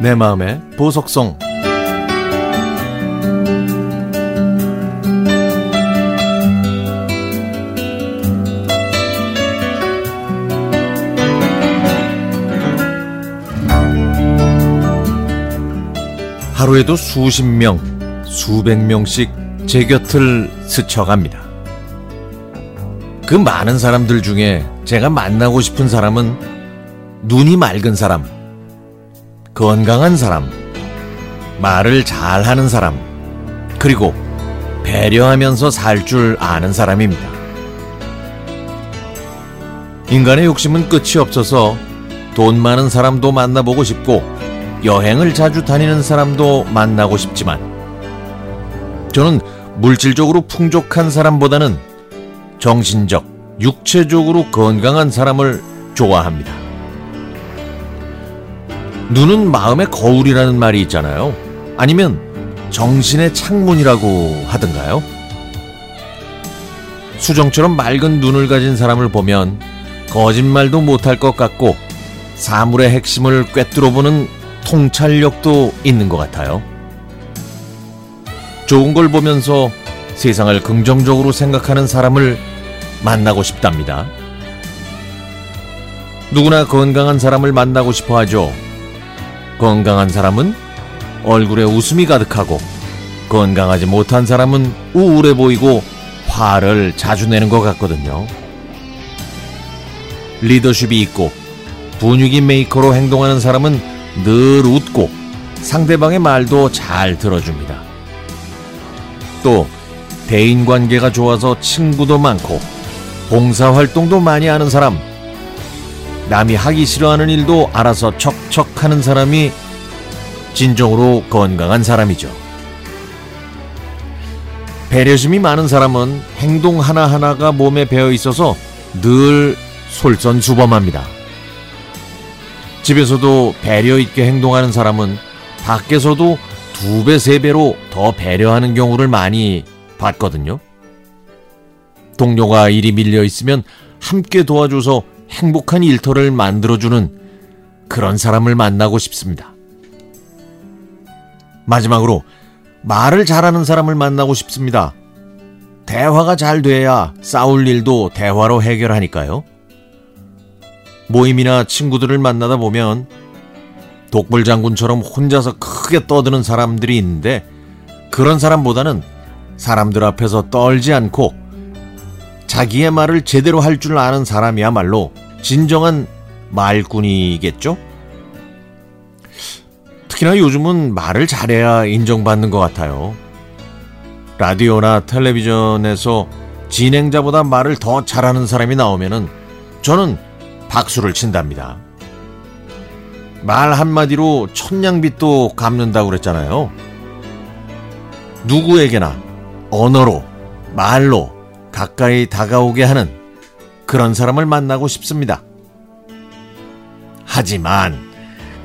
내 마음의 보석성 하루에도 수십 명, 수백 명씩 제 곁을 스쳐갑니다. 그 많은 사람들 중에 제가 만나고 싶은 사람은 눈이 맑은 사람, 건강한 사람, 말을 잘하는 사람, 그리고 배려하면서 살 줄 아는 사람입니다. 인간의 욕심은 끝이 없어서 돈 많은 사람도 만나보고 싶고 여행을 자주 다니는 사람도 만나고 싶지만 저는 물질적으로 풍족한 사람보다는 정신적, 육체적으로 건강한 사람을 좋아합니다. 눈은 마음의 거울이라는 말이 있잖아요. 아니면 정신의 창문이라고 하던가요? 수정처럼 맑은 눈을 가진 사람을 보면 거짓말도 못할 것 같고 사물의 핵심을 꿰뚫어 보는 통찰력도 있는 것 같아요. 좋은 걸 보면서 세상을 긍정적으로 생각하는 사람을 만나고 싶답니다. 누구나 건강한 사람을 만나고 싶어 하죠. 건강한 사람은 얼굴에 웃음이 가득하고 건강하지 못한 사람은 우울해 보이고 화를 자주 내는 것 같거든요. 리더십이 있고 분위기 메이커로 행동하는 사람은 늘 웃고 상대방의 말도 잘 들어줍니다. 또 대인 관계가 좋아서 친구도 많고 봉사 활동도 많이 하는 사람, 남이 하기 싫어하는 일도 알아서 척척 하는 사람이 진정으로 건강한 사람이죠. 배려심이 많은 사람은 행동 하나하나가 몸에 배어 있어서 늘 솔선수범합니다. 집에서도 배려 있게 행동하는 사람은 밖에서도 두 배, 세 배로 더 배려하는 경우를 많이 봤거든요. 동료가 일이 밀려 있으면 함께 도와줘서 행복한 일터를 만들어주는 그런 사람을 만나고 싶습니다. 마지막으로 말을 잘하는 사람을 만나고 싶습니다. 대화가 잘 돼야 싸울 일도 대화로 해결하니까요. 모임이나 친구들을 만나다 보면 독불 장군처럼 혼자서 크게 떠드는 사람들이 있는데 그런 사람보다는 사람들 앞에서 떨지 않고 자기의 말을 제대로 할 줄 아는 사람이야말로 진정한 말꾼이겠죠? 특히나 요즘은 말을 잘해야 인정받는 것 같아요. 라디오나 텔레비전에서 진행자보다 말을 더 잘하는 사람이 나오면은 저는 박수를 친답니다. 말 한마디로 천냥빚도 갚는다고 그랬잖아요. 누구에게나 언어로, 말로 가까이 다가오게 하는 그런 사람을 만나고 싶습니다. 하지만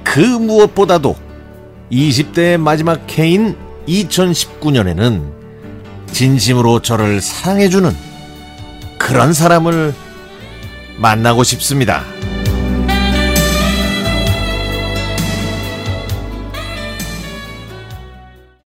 그 무엇보다도 20대의 마지막 해인 2019년에는 진심으로 저를 사랑해주는 그런 사람을 만나고 싶습니다.